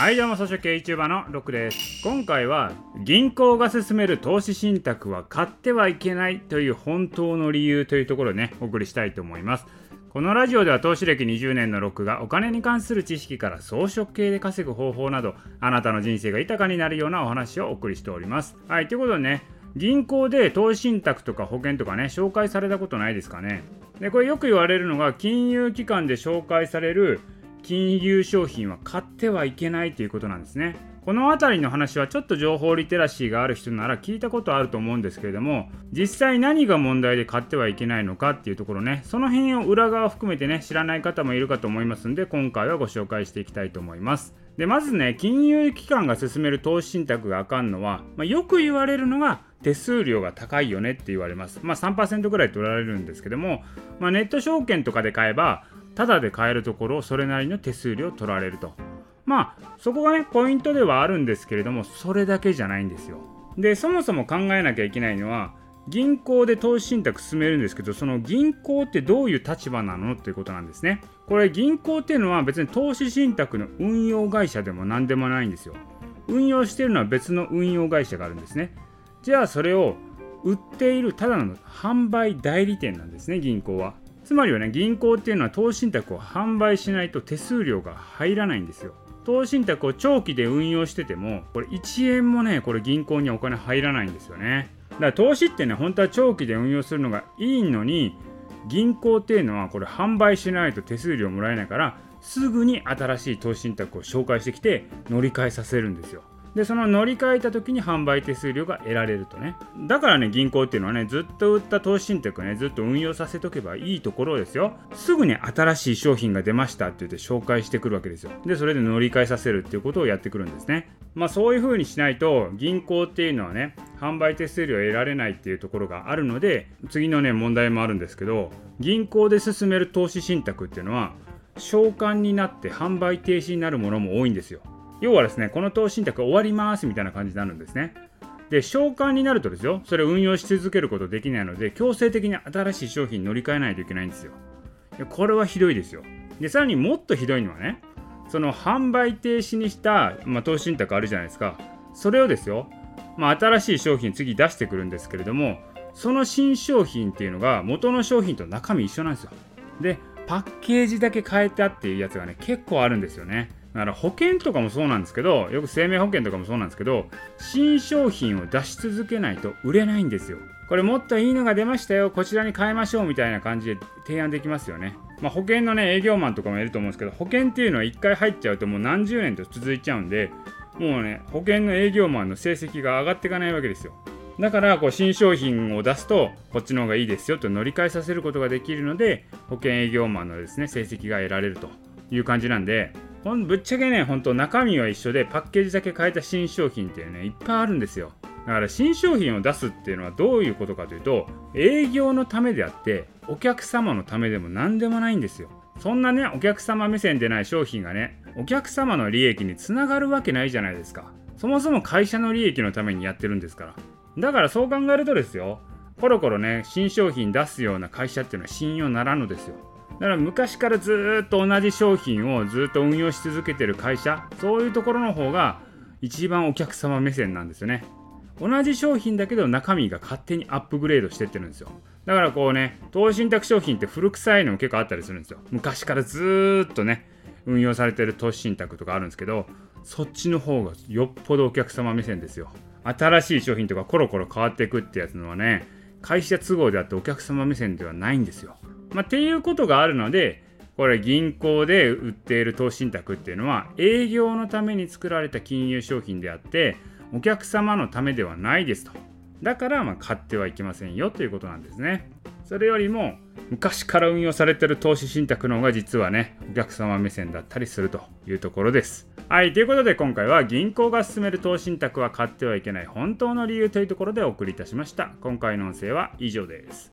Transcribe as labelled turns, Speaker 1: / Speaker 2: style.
Speaker 1: はいどうも草食系 YouTuber のロックです。今回は銀行が勧める投資信託は買ってはいけないという本当の理由というところでねお送りしたいと思います。このラジオでは投資歴20年のロックがお金に関する知識から装飾系で稼ぐ方法などあなたの人生が豊かになるようなお話をお送りしております。はいということでね銀行で投資信託とか保険とかね紹介されたことないですかね？でこれよく言われるのが金融機関で紹介される金融商品は買ってはいけないということなんですね。この辺りの話はちょっと情報リテラシーがある人なら聞いたことあると思うんですけれども実際何が問題で買ってはいけないのかっていうところねその辺を裏側含めてね知らない方もいるかと思いますんで今回はご紹介していきたいと思いますでまずね金融機関が勧める投資信託があかんのは、まあ、よく言われるのが手数料が高いよねって言われますまあ3%ぐらい取られるんですけども、まあ、ネット証券とかで買えばタダで買えるところそれなりの手数料取られると。まあそこがねポイントではあるんですけれどもそれだけじゃないんですよ。でそもそも考えなきゃいけないのは銀行で投資信託進めるんですけどその銀行ってどういう立場なのっていうことなんですね。これ銀行っていうのは別に投資信託の運用会社でも何でもないんですよ。運用してるのは別の運用会社があるんですね。じゃあそれを売っているただの販売代理店なんですね銀行は。つまりはね銀行っていうのは投資信託を販売しないと手数料が入らないんですよ。投資信託を長期で運用しててもこれ1円もねこれ銀行にお金入らないんですよね。だから投資ってね本当は長期で運用するのがいいのに銀行っていうのはこれ販売しないと手数料もらえないからすぐに新しい投資信託を紹介してきて乗り換えさせるんですよ。でその乗り換えた時に販売手数料が得られるとね。だからね銀行っていうのはねずっと売った投資信託ねずっと運用させとけばいいところですよ。すぐに新しい商品が出ましたって言って紹介してくるわけですよ。でそれで乗り換えさせるっていうことをやってくるんですね。まあそういう風にしないと銀行っていうのはね販売手数料を得られないっていうところがあるので次のね問題もあるんですけど銀行で進める投資信託っていうのは償還になって販売停止になるものも多いんですよ。要はですね、この投資信託終わりますみたいな感じになるんですね。で、償還になるとですよ、それを運用し続けることできないので、強制的に新しい商品に乗り換えないといけないんですよ。これはひどいですよ。で、さらにもっとひどいのはね、その販売停止にした、まあ、投資信託あるじゃないですか。それをですよ、まあ、新しい商品次出してくるんですけれども、その新商品っていうのが元の商品と中身一緒なんですよ。で、パッケージだけ変えたっていうやつがね、結構あるんですよね。だから保険とかもそうなんですけど、よく生命保険とかもそうなんですけど、新商品を出し続けないと売れないんですよ。これもっといいのが出ましたよ、こちらに変えましょうみたいな感じで提案できますよね。まあ、保険のね、営業マンとかもいると思うんですけど、保険っていうのは1回入っちゃうともう何十年と続いちゃうんで、もうね、保険の営業マンの成績が上がっていかないわけですよ。だからこう新商品を出すとこっちの方がいいですよと乗り換えさせることができるので保険営業マンのですね成績が得られるという感じなんでほんぶっちゃけね、本当中身は一緒でパッケージだけ変えた新商品っていうね、いっぱいあるんですよ。だから新商品を出すっていうのはどういうことかというと、営業のためであって、お客様のためでも何でもないんですよ。そんなね、お客様目線でない商品がね、お客様の利益につながるわけないじゃないですか。そもそも会社の利益のためにやってるんですから。だからそう考えるとですよ、コロコロね、新商品出すような会社っていうのは信用ならんのですよ。だから昔からずっと同じ商品をずっと運用し続けてる会社そういうところの方が一番お客様目線なんですよね。同じ商品だけど中身が勝手にアップグレードしてってるんですよ。だからこうね投資信託商品って古臭いのも結構あったりするんですよ。昔からずっとね運用されてる投資信託とかあるんですけどそっちの方がよっぽどお客様目線ですよ。新しい商品とかコロコロ変わっていくってやつのはね会社都合であってお客様目線ではないんですよ。まあ、っていうことがあるのでこれ銀行で売っている投資信託っていうのは営業のために作られた金融商品であってお客様のためではないですと。だからま買ってはいけませんよということなんですね。それよりも昔から運用されてる投資信託の方が実はねお客様目線だったりするというところです。はいということで今回は銀行が勧める投資信託は買ってはいけない本当の理由というところでお送りいたしました。今回の音声は以上です。